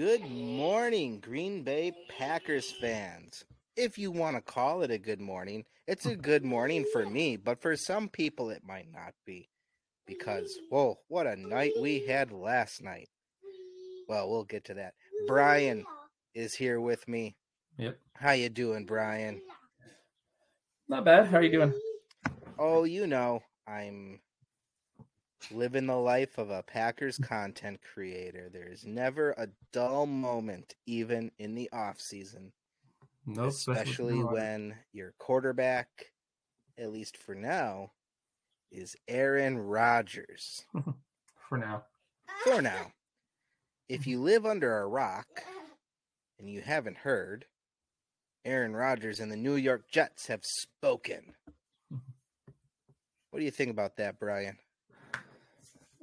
Good morning, Green Bay Packers fans. If you want to call it a good morning, it's a good morning for me, but for some people it might not be. Because, whoa, what a night we had last night. Well, we'll get to that. Brian is here with me. Yep. How you doing, Brian? Not bad. How are you doing? Oh, you know, I'm living the life of a Packers content creator. There's never a dull moment, even in the off season. No, especially when your quarterback, at least for now, is Aaron Rodgers. for now. For now. If you live under a rock and you haven't heard, Aaron Rodgers and the New York Jets have spoken. What do you think about that, Brian?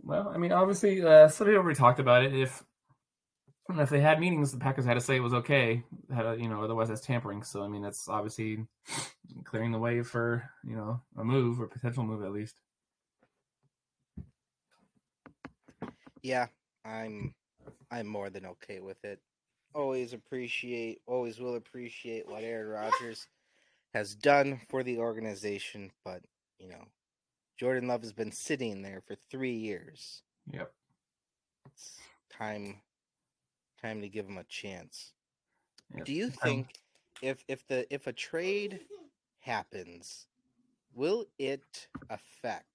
Well, I mean, obviously, uh, somebody already talked about it. If if they had meetings, the Packers had to say it was okay. Had a, you know, otherwise that's tampering. So I mean, that's obviously clearing the way for you know a move or potential move at least. Yeah, I'm I'm more than okay with it. Always appreciate, always will appreciate what Aaron Rodgers has done for the organization, but you know, Jordan Love has been sitting there for three years. Yep. It's time time to give him a chance. yep. Do you think if if the if a trade happens, will it affect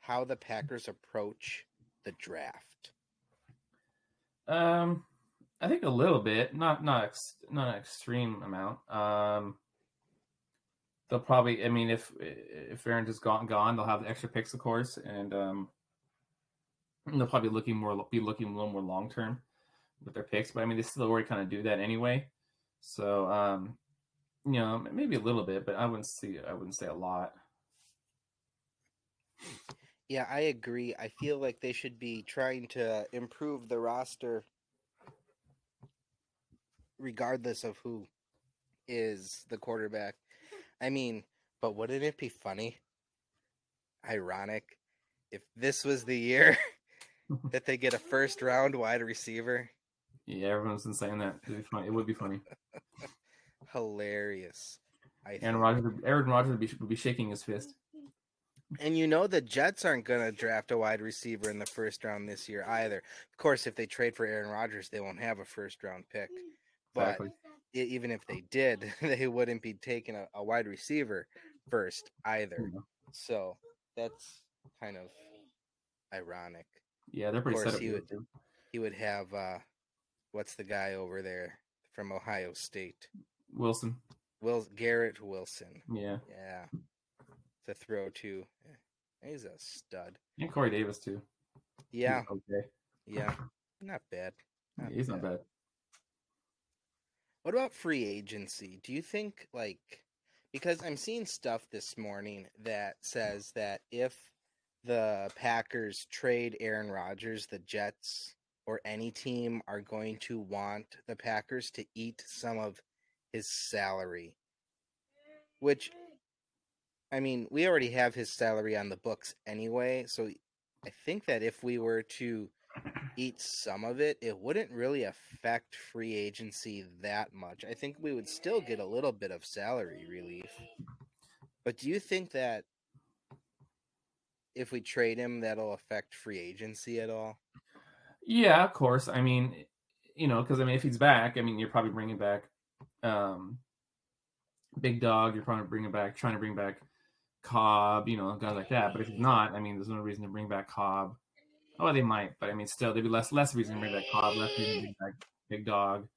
how the Packers approach the draft? Um, I think a little bit, not not ex, not an extreme amount. Um, they'll probably. I mean, if if Aaron just gone gone, they'll have the extra picks, of course, and um, they'll probably looking more be looking a little more long term with their picks. But I mean, they still already kind of do that anyway. So um, you know, maybe a little bit, but I wouldn't see. I wouldn't say a lot. Yeah, I agree. I feel like they should be trying to improve the roster regardless of who is the quarterback. I mean, but wouldn't it be funny? Ironic if this was the year that they get a first round wide receiver. Yeah, everyone's been saying that. It'd be funny. It would be funny. Hilarious. I Aaron. Rodgers, Aaron Rodgers would be, would be shaking his fist. And you know the Jets aren't going to draft a wide receiver in the first round this year either. Of course, if they trade for Aaron Rodgers, they won't have a first round pick. But Exactly. Even if they did, they wouldn't be taking a, a wide receiver first either. So that's kind of ironic. Yeah, they're pretty course, set up. he would- too. He would have uh, what's the guy over there from Ohio State? Wilson. Will Garrett Wilson. Yeah, Yeah, to throw to. He's a stud. and Corey Davis too. He's Yeah, okay. yeah, not bad. Not He's not bad. What about free agency? Do you think like because I'm seeing stuff this morning that says that if the Packers trade Aaron Rodgers, the Jets or any team are going to want the Packers to eat some of his salary. Which I mean, we already have his salary on the books anyway, so I think that if we were to eat some of it, it wouldn't really affect free agency that much. I think we would still get a little bit of salary relief. But do you think that if we trade him, that'll affect free agency at all? Yeah, of course. I mean, you know, because I mean, if he's back, I mean, you're probably bringing back um, Big Dog. You're probably bringing back, trying to bring back Cobb. You know, guys like that. But if he's not, I mean, there's no reason to bring back Cobb. Oh, they might, but I mean, still, there'd be less less reason to bring back Cobb, less reason to bring back Big Dog.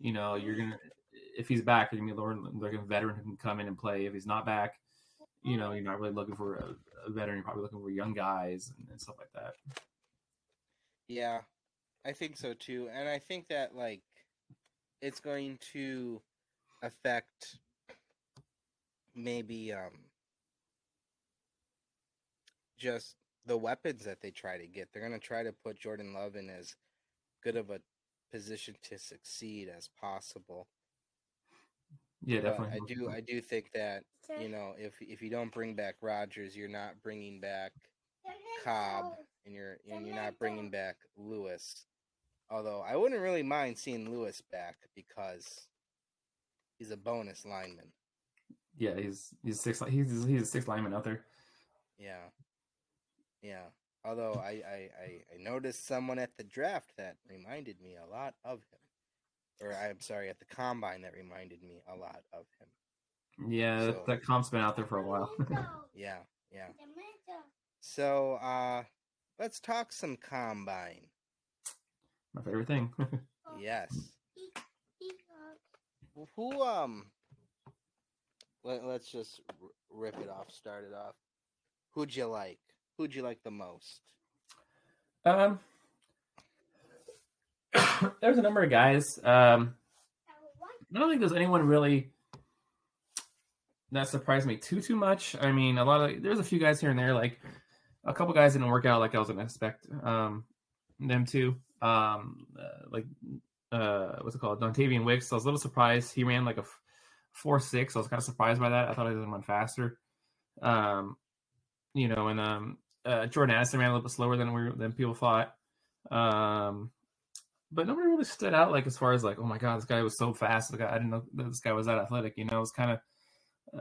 You know, you're gonna if he's back, you're gonna be looking like a veteran who can come in and play. If he's not back, you know, you're not really looking for a, a veteran. You're probably looking for young guys and, and stuff like that. Yeah, I think so too. And I think that like it's going to affect maybe um just the weapons that they try to get. They're going to try to put Jordan Love in as good of a position to succeed as possible. Yeah, But uh, definitely. I do I do think that, you know, if if you don't bring back Rodgers, you're not bringing back Cobb and you're and you're not bringing back Lewis. Although I wouldn't really mind seeing Lewis back because he's a bonus lineman. Yeah, he's he's six. He's he's a six lineman out there. Yeah, yeah. Although I, I, I, I noticed someone at the draft that reminded me a lot of him. Or I'm sorry, at the combine that reminded me a lot of him. Yeah, So- that, that comp's been out there for a while. Yeah, yeah. So uh let's talk some combine. My favorite thing. Yes. Who um let, let's just r- rip it off, start it off. Who'd you like? Who'd you like the most? um, there's a number of guys. Um, I don't think there's anyone really that surprised me too too much. I mean, a lot of there's a few guys here and there. Like a couple guys didn't work out like I was gonna expect um, them to. Um, uh, like uh, what's it called? Dontayvion Wicks. I was a little surprised. He ran like a four six. I was kind of surprised by that. I thought he was gonna run faster. Um, you know, and um, uh, Jordan Addison ran a little bit slower than we than people thought. Um, but nobody really stood out like as far as like, oh my god, this guy was so fast. Like, I didn't know that this guy was that athletic. You know, it was kind of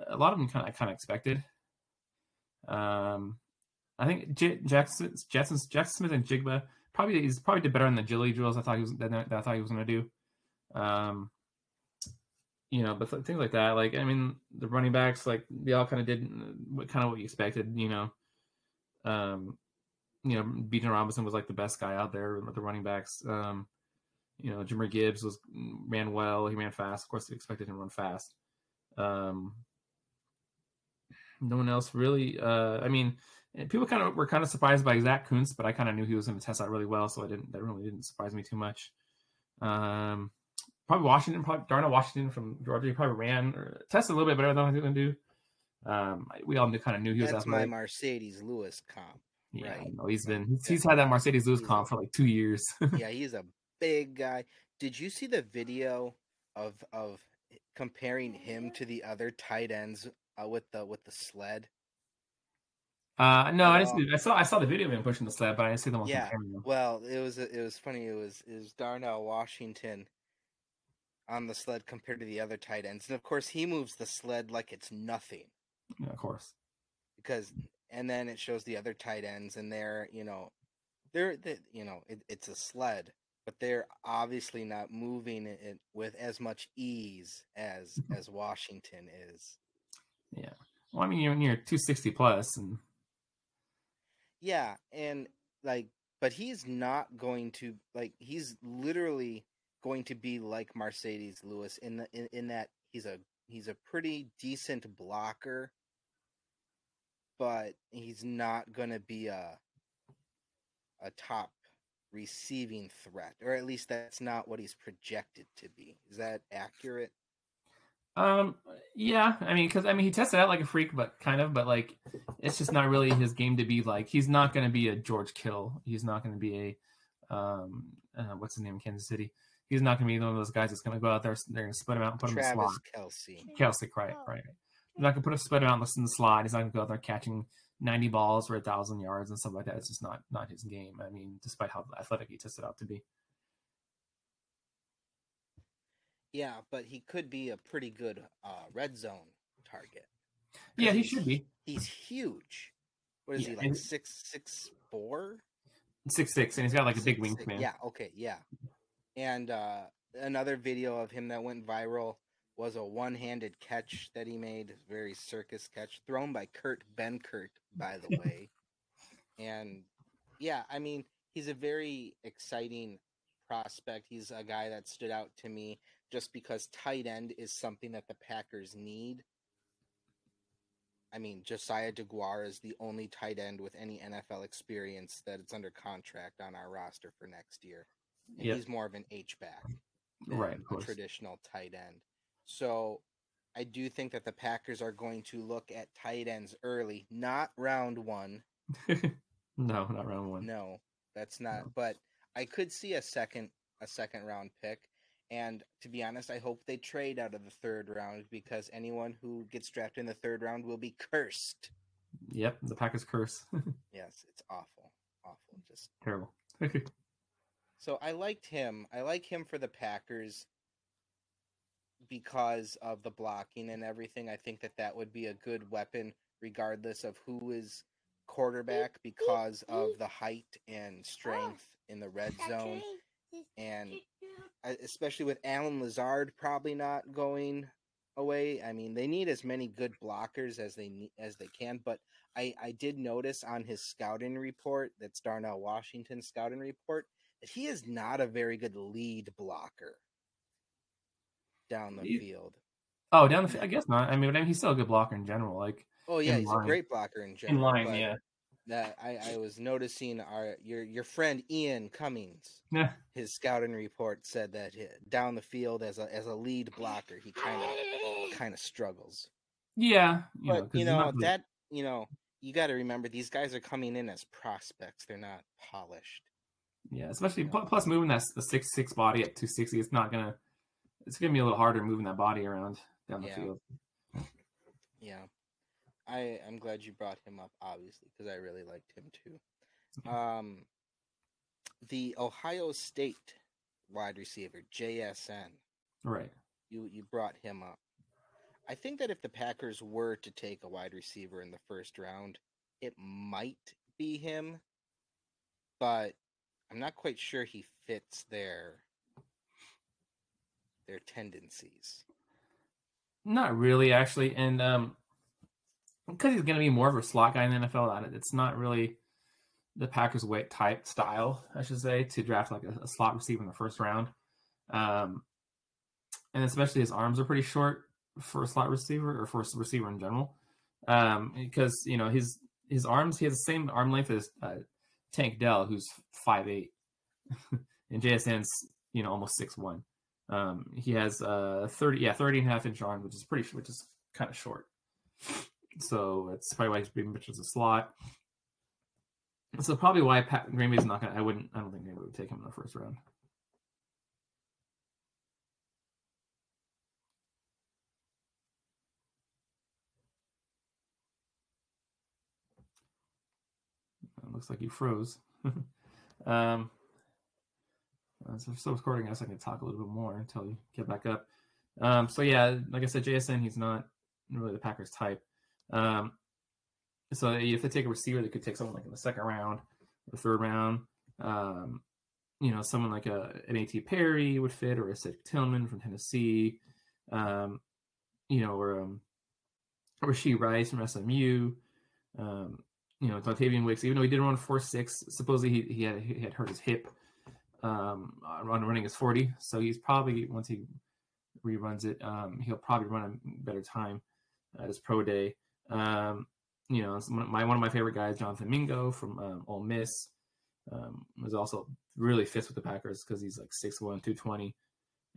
a lot of them kind of I kind of expected. Um, I think J- Jackson, Jackson, Jaxon Smith-Njigba probably he's probably did better in the agility drills. I thought he was that I thought he was going to do. Um, you know, but th- things like that. Like I mean, the running backs like they all kind of did what kind of what you expected. You know, um, you know, Bijan Robinson was like the best guy out there with the running backs. Um, you know, Jahmyr Gibbs was ran well. He ran fast. Of course, they expected him to run fast. Um, no one else really. Uh, I mean, people kind of were kind of surprised by Zach Kuntz, but I kind of knew he was going to test out really well, so I didn't. That really didn't surprise me too much. Um, probably Washington, probably Darnell Washington from Georgia. He probably ran or tested a little bit better than I was going to do. Um, we all knew, kind of knew he was That's my. Marcedes Lewis comp. yeah, right. Know. he's been he's, he's had that Marcedes Lewis comp for like two years. yeah, he's a big guy. Did you see the video of of comparing him to the other tight ends uh, with the with the sled? uh, no, I didn't see. I saw I saw the video of him pushing the sled, but I didn't see the one Yeah. Well, it was it was funny. It was it was Darnell Washington on the sled compared to the other tight ends, and of course he moves the sled like it's nothing Yeah, of course. because and then it shows the other tight ends and they're you know they're the you know it, it's a sled but they're obviously not moving it with as much ease as mm-hmm. as Washington is. Yeah well, I mean, you're near 260 plus, and Yeah, and like, but he's not going to like. He's literally going to be like Marcedes Lewis in the in, in that he's a he's a pretty decent blocker, but he's not going to be a a top receiving threat, or at least that's not what he's projected to be. Is that accurate? Um, yeah, I mean, because I mean, he tested out like a freak, but kind of, but like, it's just not really his game to be like. He's not going to be a George Kittle. He's not going to be a, um, uh, what's his name in Kansas City. He's not going to be one of those guys that's going to go out there. They're going to split him out and put him in the Travis slot. Kelce. Kelce, right, right. He's not to put a split on the slot. He's not going to go out there catching ninety balls for a thousand yards and stuff like that. It's just not not his game. I mean, despite how athletic he tested out to be. Yeah, but he could be a pretty good uh, red zone target. Yeah, he should be He's huge. What is Yeah, he like six six four? six six, and he's got like a big Six, six- wingspan. Yeah, okay, yeah. And uh another video of him that went viral was a one-handed catch that he made, very circus catch, thrown by Kurt Benkert, by the way. and yeah, I mean, he's a very exciting prospect. He's a guy that stood out to me just because tight end is something that the Packers need. I mean, Josiah Deguara is the only tight end with any NFL experience that it's under contract on our roster for next year. And Yep. he's more of an H back Right, a traditional tight end. So I do think that the Packers are going to look at tight ends early, not round one. no, not round one. No, that's not. No. But I could see a second a second round pick. And to be honest, I hope they trade out of the third round because anyone who gets drafted in the third round will be cursed. Yep, the Packers curse. Yes, it's awful, awful. Just Terrible. Okay. So I liked him. I like him for the Packers because of the blocking and everything. I think that that would be a good weapon regardless of who is quarterback because of the height and strength in the red zone and especially with Allen Lazard probably not going away. I mean, they need as many good blockers as they need, as they can. But I I did notice on his scouting report, that's Darnell Washington's scouting report, that he is not a very good lead blocker down the He- field. Oh, down the. field? I guess not. I mean, but I mean, he's still a good blocker in general. Like Oh yeah, he's line. a great blocker in general. in line, yeah. That I, I was noticing our your your friend Ian Cummings. Yeah. His scouting report said that down the field as a as a lead blocker, he kind of kind of struggles. Yeah. You know, you know really- that you know you got to remember these guys are coming in as prospects; they're not polished. Yeah, especially pl- plus moving that the six six body at two sixty, it's not gonna. It's gonna be a little harder moving that body around down the Yeah. field. Yeah, I I'm glad you brought him up, obviously, because I really liked him too. Um, the Ohio State wide receiver JSN, Right. you you brought him up. I think that if the Packers were to take a wide receiver in the first round, it might be him, but I'm not quite sure he fits their their tendencies. Not really, actually, and um, because he's gonna be more of a slot guy in the NFL. It's not really the Packers' way type style, I should say, to draft like a, a slot receiver in the first round. Um, and especially his arms are pretty short for a slot receiver or for a receiver in general. Um, because you know his his arms, he has the same arm length as uh, Tank Dell, who's five eight, and JSN's you know almost six one. Um, he has uh 30 yeah 30 and a half inch arm, which is pretty which is kind of short. So it's probably why he's being pitched as a slot. So probably why Pat, Green Bay's not gonna. I wouldn't. I don't think Green Bay would take him in the first round. It looks like you froze. um, uh, so still recording. I guess I can talk a little bit more until you get back up. Um, so yeah, like I said, JSN, he's not really the Packers type. Um, so if they take a receiver, they could take someone like in the second round or third round. Um, you know, someone like a an A.T. Perry would fit, or a Cedric Tillman from Tennessee. Um, you know, or um, Rashee Rice from SMU. Um, you know, Dontayvion Wicks, even though he did run four six, supposedly he, he had he had hurt his hip um, on running his forty. So he's probably once he reruns it, um, he'll probably run a better time at his pro day. Um, you know, my one of my favorite guys, Jonathan Mingo from um, Ole Miss, um, was also really fits with the Packers because he's like 6'1", 220,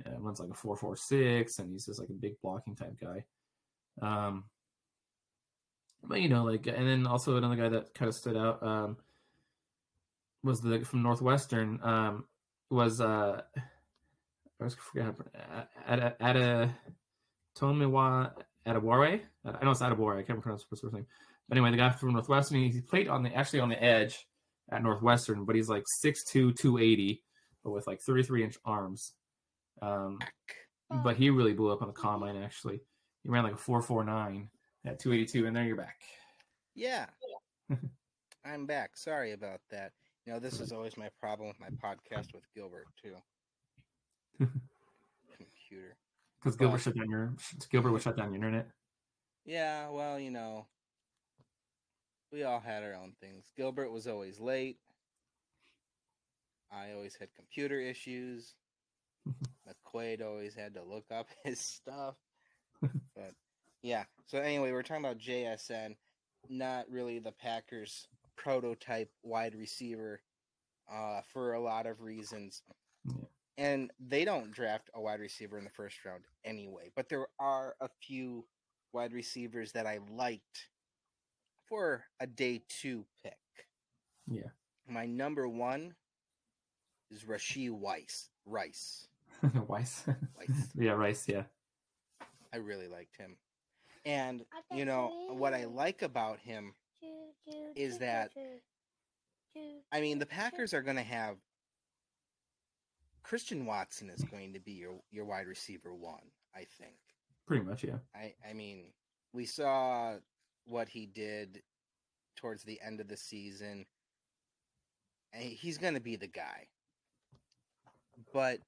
and runs like a four four six, and he's just like a big blocking type guy. Um, but you know, like, and then also another guy that kind of stood out um, was the from Northwestern um, was uh, I always forget at a at a Tomiwa. I know it's at a Adabore. I can't pronounce his first name. But anyway, the guy from Northwestern, he played on the actually on the edge at Northwestern, but he's like 6'2", 280, but with like 33 inch arms. Um, but he really blew up on the combine. Actually, he ran like a 4.49 at 282, and there you're back. Yeah. I'm back. Sorry about that. You know, this is always my problem with my podcast with Gilbert too. Computer. Because Gilbert shut down your Gilbert would shut down your internet. Yeah, well, you know, we all had our own things. Gilbert was always late. I always had computer issues. McQuaid always had to look up his stuff. but yeah. So anyway, we're talking about JSN, not really the Packers prototype wide receiver uh, for a lot of reasons. Yeah. And they don't draft a wide receiver in the first round anyway. But there are a few wide receivers that I liked for a day two pick. Yeah. My number one is Rashee Weiss. Rice. Weiss. Weiss. yeah, Rice. Yeah. I really liked him. And you know what I like about him is that I mean the Packers are going to have Christian Watson is going to be your your wide receiver one. I think. Pretty much, yeah. I I mean, we saw what he did towards the end of the season. And he's going to be the guy. But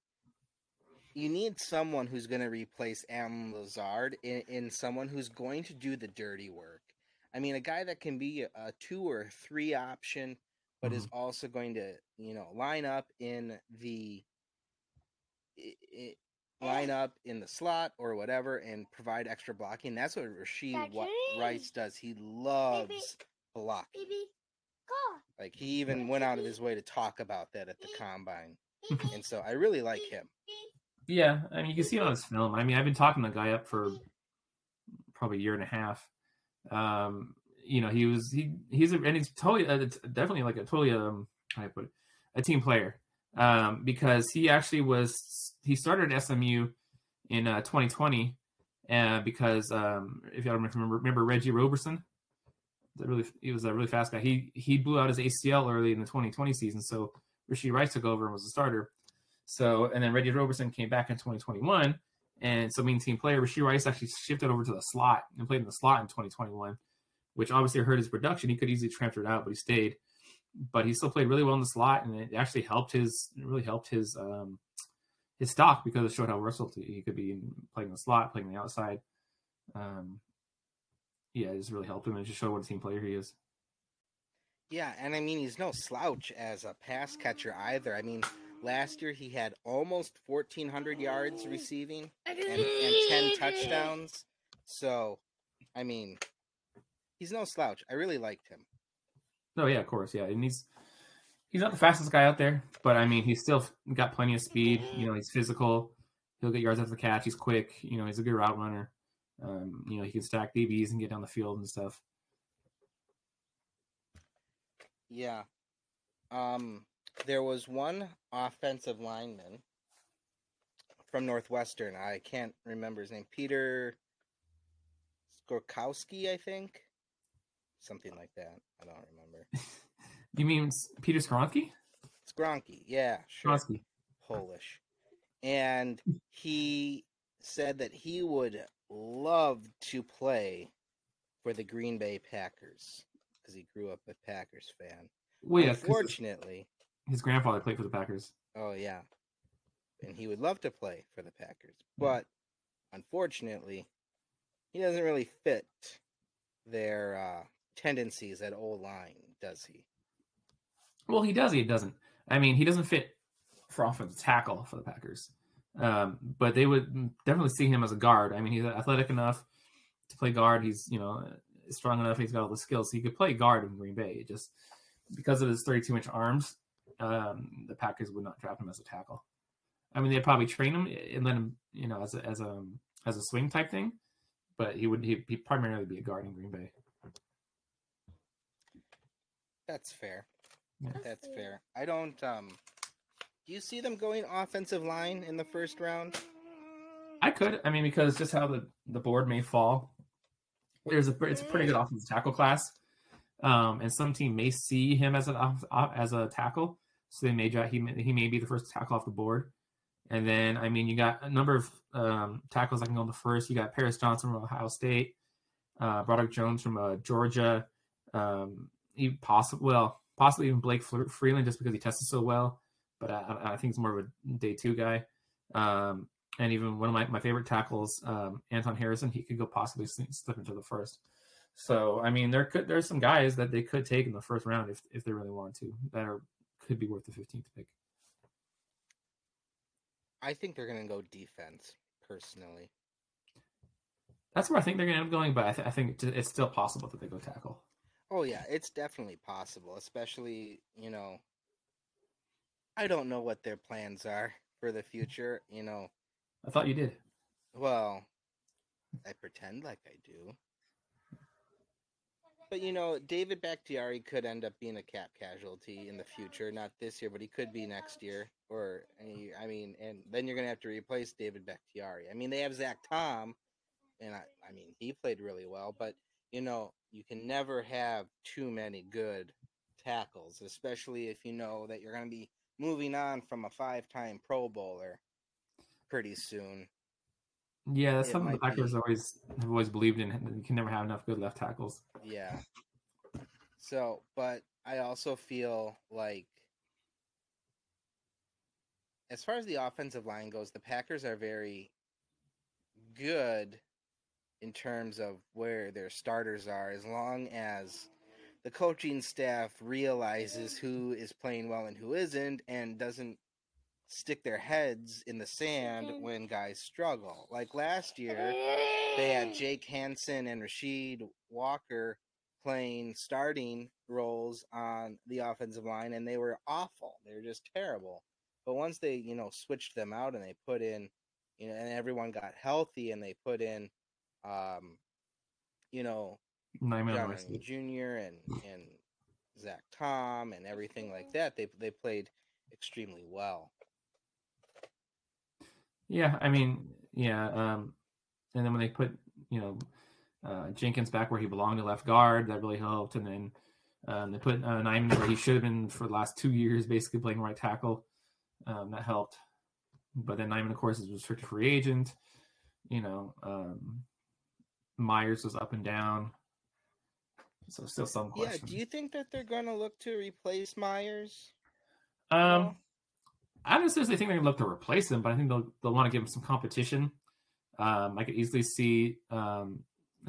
you need someone who's going to replace Am Lazard in, in someone who's going to do the dirty work. I mean, a guy that can be a two or three option, but mm-hmm. is also going to, you know, line up in the it, line up in the slot or whatever and provide extra blocking. That's what Rashee Rice does. He loves Baby. blocking. Baby. Like he even went out of his way to talk about that at the combine. and so I really like him. Yeah, I mean you can see it on his film. I mean I've been talking the guy up for probably a year and a half. Um, you know, he was he he's a, and he's totally uh, definitely like a totally um how do I put it, a team player. Um, because he actually was he started SMU in uh, 2020 uh, because um, if y'all remember, remember Reggie Roberson, that really he was a really fast guy. He he blew out his ACL early in the 2020 season, so Rashee Rice took over and was the starter. So and then Reggie Roberson came back in 2021, and so mean team player Rashee Rice actually shifted over to the slot and played in the slot in 2021, which obviously hurt his production. He could easily transfer it out, but he stayed. But he still played really well in the slot, and it actually helped his really helped his um, his stock because it showed how versatile he could be in playing the slot, playing the outside. Um, yeah, it just really helped him and just showed what a team player he is. Yeah, and I mean he's no slouch as a pass catcher either. I mean, last year he had almost fourteen hundred yards receiving and, and ten touchdowns. So, I mean, he's no slouch. I really liked him. No, yeah, of course, yeah, and he's he's not the fastest guy out there, but I mean, he's still got plenty of speed. You know, he's physical. He'll get yards after the catch. He's quick. You know, he's a good route runner. Um, you know, he can stack DBs and get down the field and stuff. Yeah. Um, there was one offensive lineman from Northwestern. I can't remember his name. Peter Skorkowski, I think. Something like that. I don't remember. You mean Peter Skoronski? Skoronski, yeah, sure. Polish. And he said that he would love to play for the Green Bay Packers because he grew up a Packers fan. Well, yeah, Unfortunately, his grandfather played for the Packers. Oh yeah, and he would love to play for the Packers, but unfortunately, he doesn't really fit their uh, tendencies at O line, does he? Well, he does. He doesn't. I mean, he doesn't fit for offensive tackle for the Packers. Um, but they would definitely see him as a guard. I mean, he's athletic enough to play guard. He's you know strong enough. He's got all the skills. So he could play guard in Green Bay. Just because of his 32 inch arms, um, the Packers would not draft him as a tackle. I mean, they'd probably train him and let him, you know, as a as a as a swing type thing, but he would he he'd primarily be a guard in Green Bay. That's fair. Yeah. That's fair. I don't. Um, do you see them going offensive line in the first round? I could. I mean, because just how the the board may fall. There's a it's a pretty good offensive tackle class, um, and some team may see him as an as a tackle, so they may he he may be the first tackle off the board. And then, I mean, you got a number of um, tackles that can go in the first. You got Paris Johnson from Ohio State, uh, Broderick Jones from uh, Georgia. Um, he possibly well, possibly even Blake Freeland just because he tested so well. But I, I think he's more of a day two guy. Um, and even one of my, my favorite tackles, um, Anton Harrison, he could go possibly slip into the first. So I mean, there could there's some guys that they could take in the first round if if they really want to that are could be worth the 15th pick. I think they're going to go defense personally. That's where I think they're going to end up going, but I, th- I think it's still possible that they go tackle. Oh yeah, it's definitely possible, especially, you know, I don't know what their plans are for the future, you know. I thought you did. Well, I pretend like I do. But you know, David Bakhtiari could end up being a cap casualty in the future, not this year, but he could be next year. Or eh, I mean, and then you're gonna have to replace David Bakhtiari. I mean, they have Zach Tom, and I, I mean, he played really well, but you know, you can never have too many good tackles, especially if you know that you're going to be moving on from a five-time Pro Bowler pretty soon. Yeah, that's It something the Packers be- always have always believed in. You can never have enough good left tackles. Yeah. So, but I also feel like as far as the offensive line goes, the Packers are very good in terms of where their starters are as long as the coaching staff realizes who is playing well and who isn't and doesn't stick their heads in the sand when guys struggle. Like last year, they had Jake Hanson and Rashid Walker playing starting roles on the offensive line, and they were awful. They were just terrible. But once they, you know, switched them out and they put in, you know, and everyone got healthy and they put in, um, you know, Nijman Jr. and and Zach Tom and everything like that, they they played extremely well. Yeah, I mean, yeah, um, and then when they put you know uh, Jenkins back where he belonged to left guard, that really helped. And then um, they put uh, Nijman where he should have been for the last two years, basically playing right tackle. Um, that helped. But then Nijman, of course, is a restricted free agent. You know, um, Myers was up and down. So still some questions. Yeah, do you think that they're going to look to replace Myers? Um, I don't necessarily think they're going to look to replace him, but I think they'll they'll want to give him some competition. Um, I could easily see um,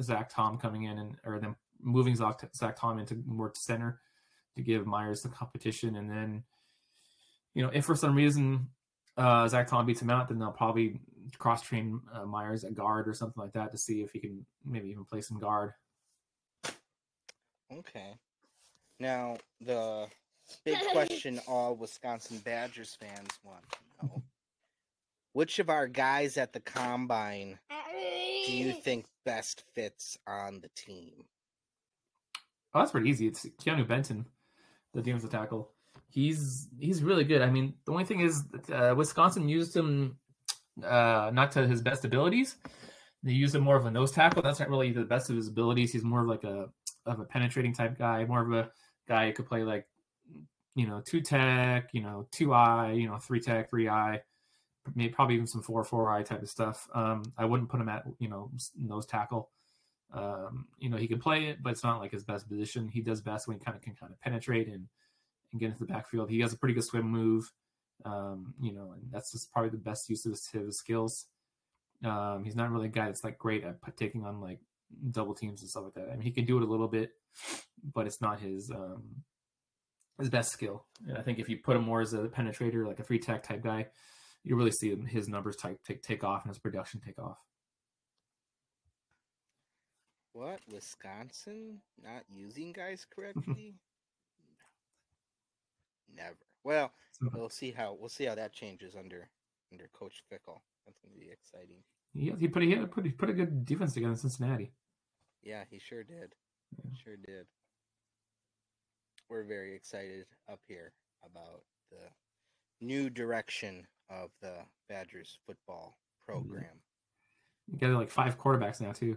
Zach Tom coming in and or them moving Zach, Zach Tom into more center to give Myers the competition, and then you know if for some reason uh, Zach Tom beats him out, then they'll probably cross train uh, Myers at guard or something like that to see if he can maybe even play some guard. Okay. Now, the big question all Wisconsin Badgers fans want to know which of our guys at the combine do you think best fits on the team? Oh, that's pretty easy. It's Keanu Benton, the defensive tackle. He's he's really good. I mean, the only thing is uh, Wisconsin used him uh, not to his best abilities. They used him more of a nose tackle. That's not really the best of his abilities. He's more of like a of a penetrating type guy, more of a guy who could play like you know two tech, you know two eye, you know three tech, three eye, maybe probably even some four four eye type of stuff. Um, I wouldn't put him at you know nose tackle. Um, you know, he can play it, but it's not like his best position. He does best when he kind of can kind of penetrate and, and get into the backfield. He has a pretty good swim move. Um, you know, and that's just probably the best use of his, his skills. Um, he's not really a guy that's like great at taking on like double teams and stuff like that. I mean, he can do it a little bit, but it's not his um, his best skill. And I think if you put him more as a penetrator, like a free tech type guy, you really see his numbers type take take off and his production take off. What? Wisconsin not using guys correctly? Never. Well, So, we'll see how we'll see how that changes under under Coach Fickell. That's going to be exciting. he, he put he had a pretty put a good defense together in Cincinnati. Yeah, he sure did. Yeah. Sure did. We're very excited up here about the new direction of the Badgers football program. You got like five quarterbacks now too.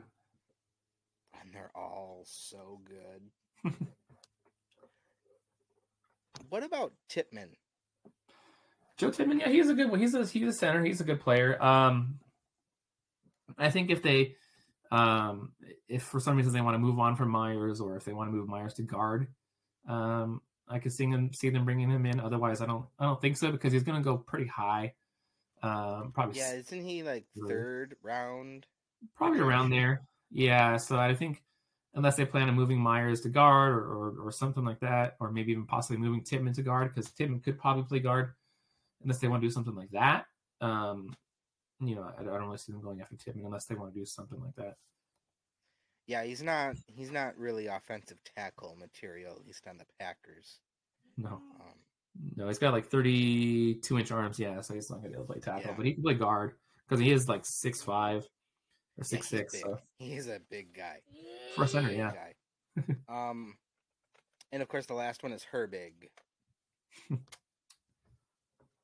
And they're all so good. what about Tippmann? Joe Tippmann, yeah, he's a good one. He's a he's a center. He's a good player. Um, I think if they, um, if for some reason they want to move on from Myers, or if they want to move Myers to guard, um, I could see them see them bringing him in. Otherwise, I don't I don't think so because he's going to go pretty high. Um, probably Yeah, isn't he like third round? probably around there. Yeah, so I think unless they plan on moving Myers to guard or, or, or something like that, or maybe even possibly moving Tippmann to guard because Tippmann could probably play guard unless they want to do something like that. Um, you know, I, I don't really see them going after Tippmann unless they want to do something like that. Yeah, he's not. He's not really offensive tackle material, at least on the Packers. No, Um, no, he's got like 32 inch arms. Yeah, so he's not gonna be able to play tackle, Yeah. but he can play guard because he is like six five or yeah, six he's six. So He is a big guy. for a center, yeah. guy. um, and of course, the last one is Herbig.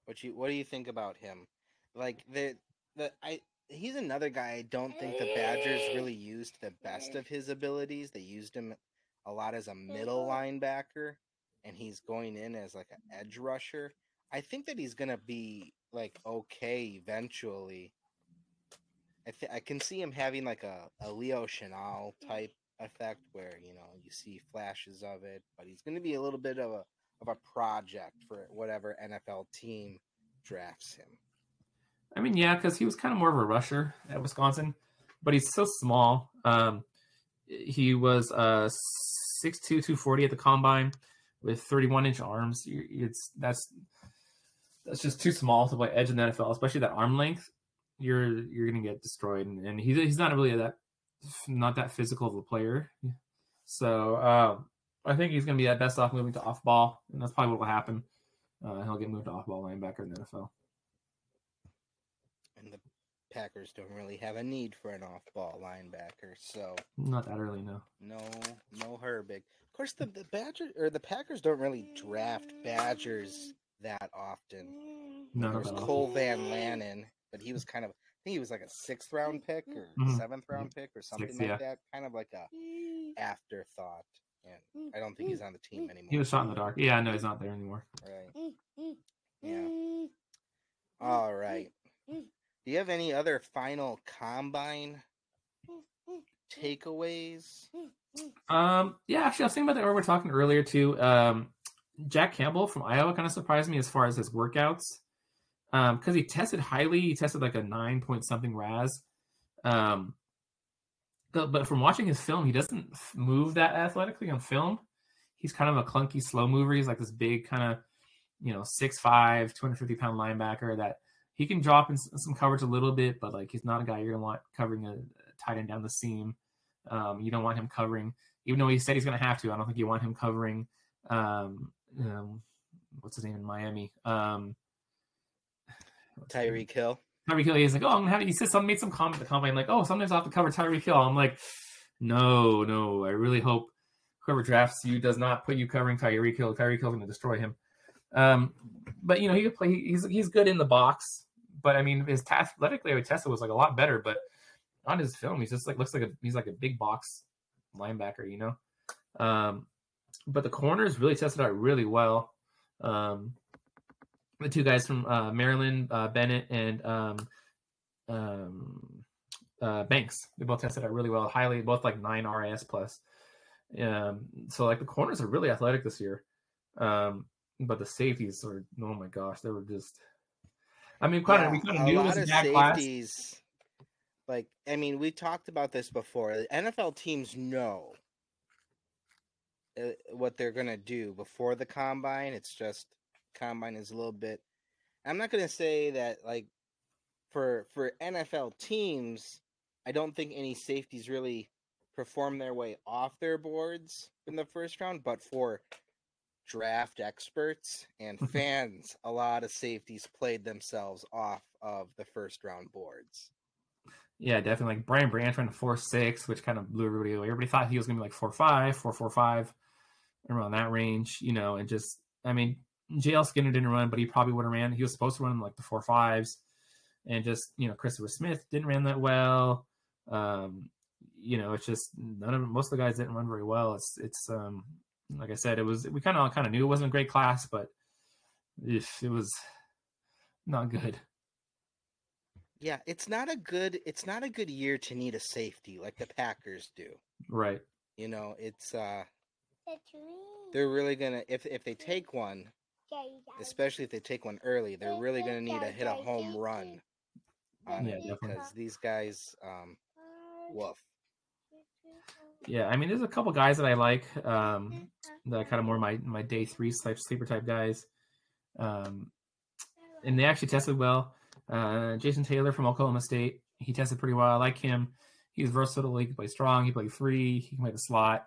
what you What do you think about him? Like the the I. He's another guy. I don't think the Badgers mm. really used the best of his abilities. They used him a lot as a middle mm-hmm. linebacker, and he's going in as like an edge rusher. I think that he's gonna be like okay eventually. I th- I can see him having like a, a Leo Chenal mm. type effect where you know you see flashes of it, but he's gonna be a little bit of a of a project for whatever NFL team drafts him. I mean, yeah, because he was kind of more of a rusher at Wisconsin, but he's so small. Um, he was uh 6'2", 240 at the combine with 31 inch arms. It's that's that's just too small to play edge in the NFL, especially that arm length. You're you're gonna get destroyed, and, and he's he's not really that not that physical of a player. So uh, I think he's gonna be at best off moving to off ball, and that's probably what will happen. Uh, he'll get moved to off ball linebacker in the NFL. And the Packers don't really have a need for an off ball linebacker, so not that early, no. No, no Herbig. Of course, the the Badger or the Packers don't really draft Badgers that often. No, There's Cole Van Lanen, but he was kind of I think he was like a sixth round pick or Mhm. seventh round pick or something Sixth, like yeah. that. Kind of like a afterthought. And I don't think he's on the team anymore. He was shot in the dark. Yeah, no, he's not there anymore. Right. Yeah. All right. Do you have any other final combine takeaways? Um, yeah, actually, I was thinking about that when we were talking earlier too. Um, Jack Campbell from Iowa kind of surprised me as far as his workouts. Um, because he tested highly, he tested like a nine point something RAS. Um, but, but from watching his film, he doesn't move that athletically on film. He's kind of a clunky, slow mover. He's like this big kind of, you know, 6'5", 250 pound linebacker that he can drop in some coverage a little bit, but like he's not a guy you're gonna want covering a, tight end down the seam. Um, you don't want him covering, even though he said he's gonna have to. I don't think you want him covering. Um, um, what's his name in Miami? Um, what's his name? Tyreek Hill. Tyreek Hill. He's like, oh, I'm gonna have. He said some made some comment at the combine like, oh, sometimes I have to cover Tyreek Hill. I'm like, no, no. I really hope whoever drafts you does not put you covering Tyreek Hill. Tyreek Hill's gonna destroy him. Um, but you know he could play. He's he's good in the box. But I mean, his athletically, I tested was like a lot better. But on his film, he's just like looks like a he's like a big box linebacker, you know. Um, but the corners really tested out really well. Um, the two guys from uh, Maryland, uh, Bennett and um, um, uh, Banks, they both tested out really well, highly, both like nine RAS plus. Um, so like the corners are really athletic this year. Um, but the safeties are oh my gosh, they were just. I mean, kind of we kind of knew it was a bad class. safeties. Like, I mean, we talked about this before. The NFL teams know uh, what they're gonna do before the combine. It's just combine is a little bit. I'm not gonna say that like for for NFL teams, I don't think any safeties really perform their way off their boards in the first round, but for draft experts and fans, a lot of safeties played themselves off of the first round boards. Yeah, definitely. Like Brian Branch ran a four six, which kind of blew everybody away. Everybody thought he was gonna be like four five, four four five, around that range, you know, and just I mean, JL Skinner didn't run, but he probably would have ran. He was supposed to run like the four fives, and just you know, Christopher Smith didn't run that well. Um, you know, it's just none of most of the guys didn't run very well. It's it's um like I said, it was we kind of kind of knew it wasn't a great class, but if it was not good. Yeah, it's not a good it's not a good year to need a safety like the Packers do. Right. You know, it's uh they're really gonna if if they take one, especially if they take one early, they're really gonna need to hit a home run on Yeah, it because these guys, um, woof. Yeah, I mean, there's a couple guys that I like. Um, that are kind of more my my day three type sleeper type guys. Um, and they actually tested well. Uh, Jason Taylor from Oklahoma State, he tested pretty well. I like him. He's versatile. He can play strong. He can play three. He can play the slot.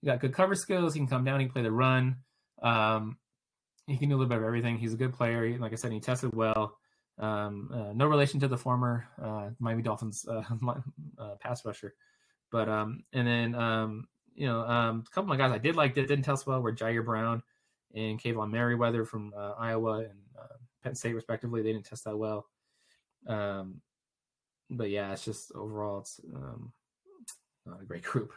He got good cover skills. He can come down. He can play the run. Um, he can do a little bit of everything. He's a good player. Like I said, he tested well. Um, uh, no relation to the former uh, Miami Dolphins uh, uh, pass rusher, but um, and then um, you know um, a couple of my guys I did like that didn't test well were Ji'Ayir Brown and Kaevon Merriweather from uh, Iowa and uh, Penn State respectively. They didn't test that well. Um, but yeah, it's just overall it's um, not a great group.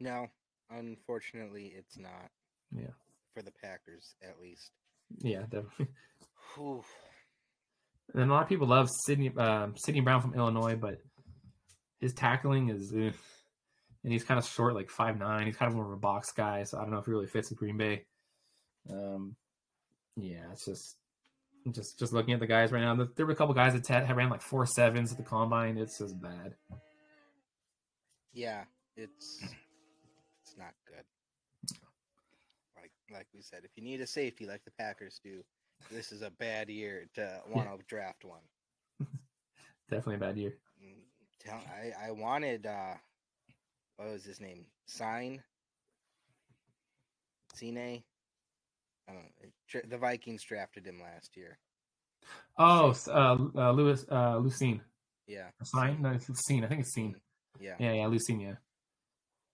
No, unfortunately, it's not. Yeah. for the Packers at least. Yeah, definitely. And a lot of people love Sydney um, Sydney Brown from Illinois, but his tackling is, ugh. and he's kind of short, like five nine. He's kind of more of a box guy, so I don't know if he really fits with Green Bay. Um, yeah, it's just, just, just looking at the guys right now. There were a couple guys that t- ran like four sevens at the combine. It's just bad. Yeah, it's it's not good. Like like we said, if you need a safety like the Packers do, this is a bad year to want to draft one. Definitely a bad year. Tell I I wanted uh what was his name? Sign. Cine. I don't know. The Vikings drafted him last year. Oh, uh, uh, Lewis, uh, Lucine. Yeah. Sign? No, it's Lucine. I think it's Scene. Yeah. Yeah, yeah, Lucine. Yeah.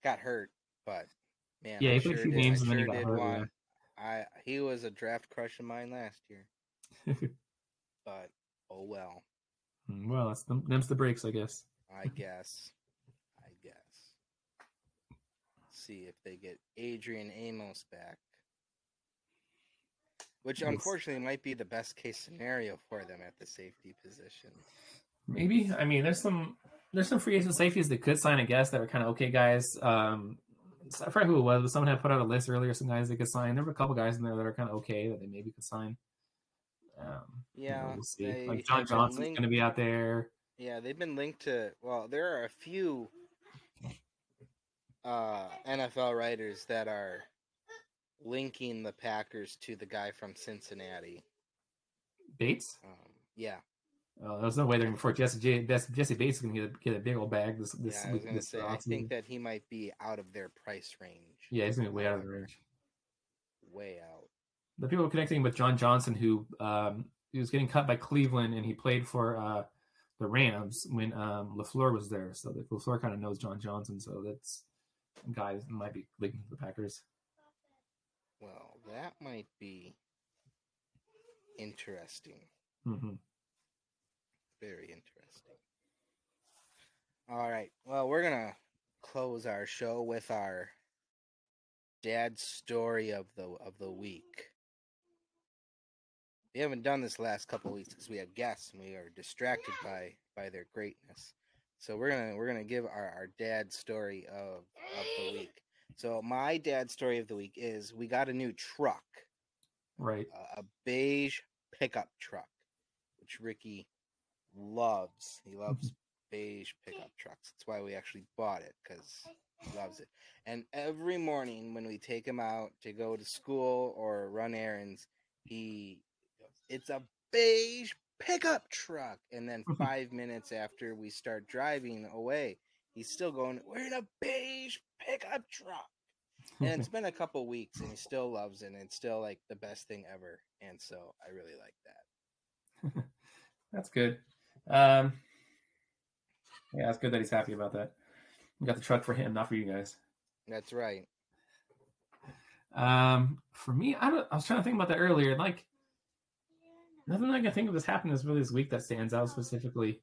Got hurt, but man, Yeah, I he played a few games and then he got hurt, want- I he was a draft crush of mine last year, but oh well. Hmm, well, that's them, them's the breaks, I guess. I guess. I guess. See if they get Adrian Amos back. Which unfortunately might be the best case scenario for them at the safety position. Maybe. I mean, there's some there's some free agent safeties that could sign, I guess, that were kind of okay guys. Um, I forgot who it was, but someone had put out a list earlier. Some guys they could sign. There were a couple guys in there that are kind of okay that they maybe could sign. Um, you know, Yeah, we'll see. they Like John Johnson's going to be out there. Yeah, they've been linked to well, there are a few uh NFL writers that are linking the Packers to the guy from Cincinnati. Bates. Um, yeah, Uh, there's no way they're before Jessie J, Jessie Jessie Bates is going to get a, big old bag this this yeah. I was gonna this say, I think that he might be out of their price range. yeah, he's going to be way out of the range. Way out. the people connecting with John Johnson, who um, he was getting cut by Cleveland, and he played for uh, the Rams when um, LaFleur was there. So the LaFleur kind of knows John Johnson, so that's a guy that might be to the Packers. Well, that might be interesting. Mm-hmm. Very interesting. All right. Well, we're gonna close our show with our dad's story of the of the week. We haven't done this last couple of weeks because we have guests and we are distracted by by their greatness. So we're gonna we're gonna give our our dad story of of the week. So my dad story of the week is we got a new truck Right. a a beige pickup truck, which Ricky loves. He loves beige pickup trucks. That's why we actually bought it because he loves it. And every morning when we take him out to go to school or run errands, he "It's a beige pickup truck." And then five minutes after we start driving away, he's still going, "We're in a beige pickup truck." and it's been a couple weeks and he still loves it and it's still like the best thing ever and so i really like that that's good. Um, yeah, it's good that he's happy about that. We got the truck for him, not for you guys. that's right Um, for me, I don't. I was trying to think about that earlier. Like, nothing I can think of that's happened this really this week that stands out specifically.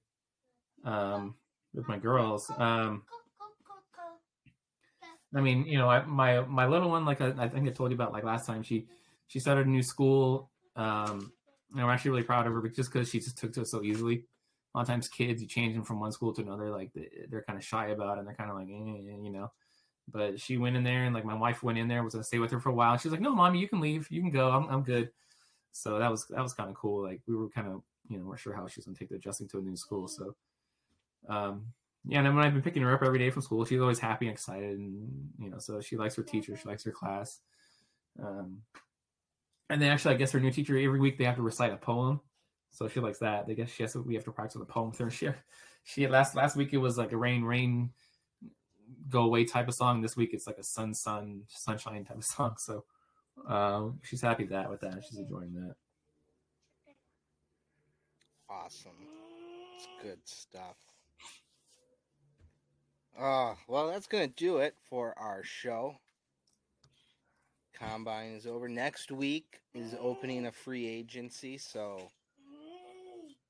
Um, with my girls. Um, I mean, you know, I, my my little one, like I, I think I told you about, like last time, she she started a new school. Um, and I'm actually really proud of her, but just because she just took to it so easily. A lot of times, kids you change them from one school to another, like they, they're kind of shy about it, and they're kind of like, eh, you know. But she went in there, and like my wife went in there, was gonna stay with her for a while. She's like, "No, mommy, you can leave, you can go. I'm I'm good." So that was that was kind of cool. Like we were kind of you know we're sure how she's gonna take the adjusting to a new school. So, um, yeah, and then when I've been picking her up every day from school, she's always happy and excited, and you know, so she likes her teacher, she likes her class. Um, and then actually, I guess her new teacher every week they have to recite a poem, so she likes that. I guess she has to, we have to practice the poem with her. She she last last week it was like a rain rain go away type of song. This week it's like a sun sun sunshine type of song. So um, she's happy that with that. She's enjoying that. awesome it's good stuff uh well that's gonna do it for our show combine is over next week is opening a free agency so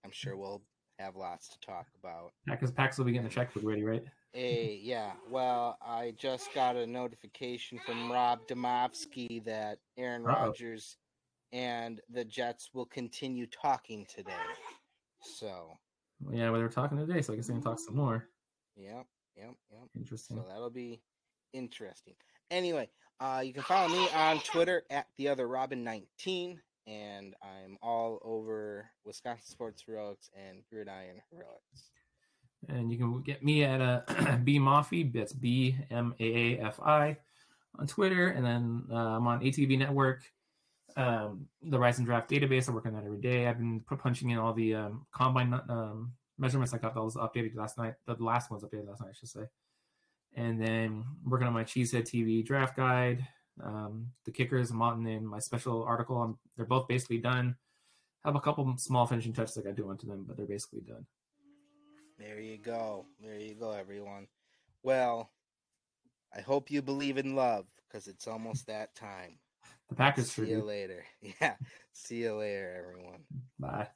i'm sure we'll have lots to talk about. Yeah, because Pax will be getting a checkbook ready, right? Hey, yeah. Well, I just got a notification from Rob Demovsky that Aaron. Rodgers and the Jets will continue talking today. So, Well, yeah, well, they were talking today, so I guess they can talk some more. yep, yep, yep. Interesting. So that'll be interesting. Anyway, uh, you can follow me on Twitter at the other Robin nineteen, and I'm all over Wisconsin Sports Heroics and Gridiron Heroics. And you can get me at uh, B Mafi. That's B M A A F I on Twitter, and then uh, I'm on ATV Network, um, the Rise and Draft database. I work on that every day. I've been punching in all the um, combine um, measurements. I got those updated last night. The last ones updated last night, I should say. And then working on my Cheesehead TV draft guide, um, the kickers, Monton, and my special article. I'm, they're both basically done. Have a couple small finishing touches I got to do onto them, but they're basically done. There you go. There you go, everyone. Well, I hope you believe in love because it's almost that time. The Packers See you later. Yeah. See you later, everyone. Bye.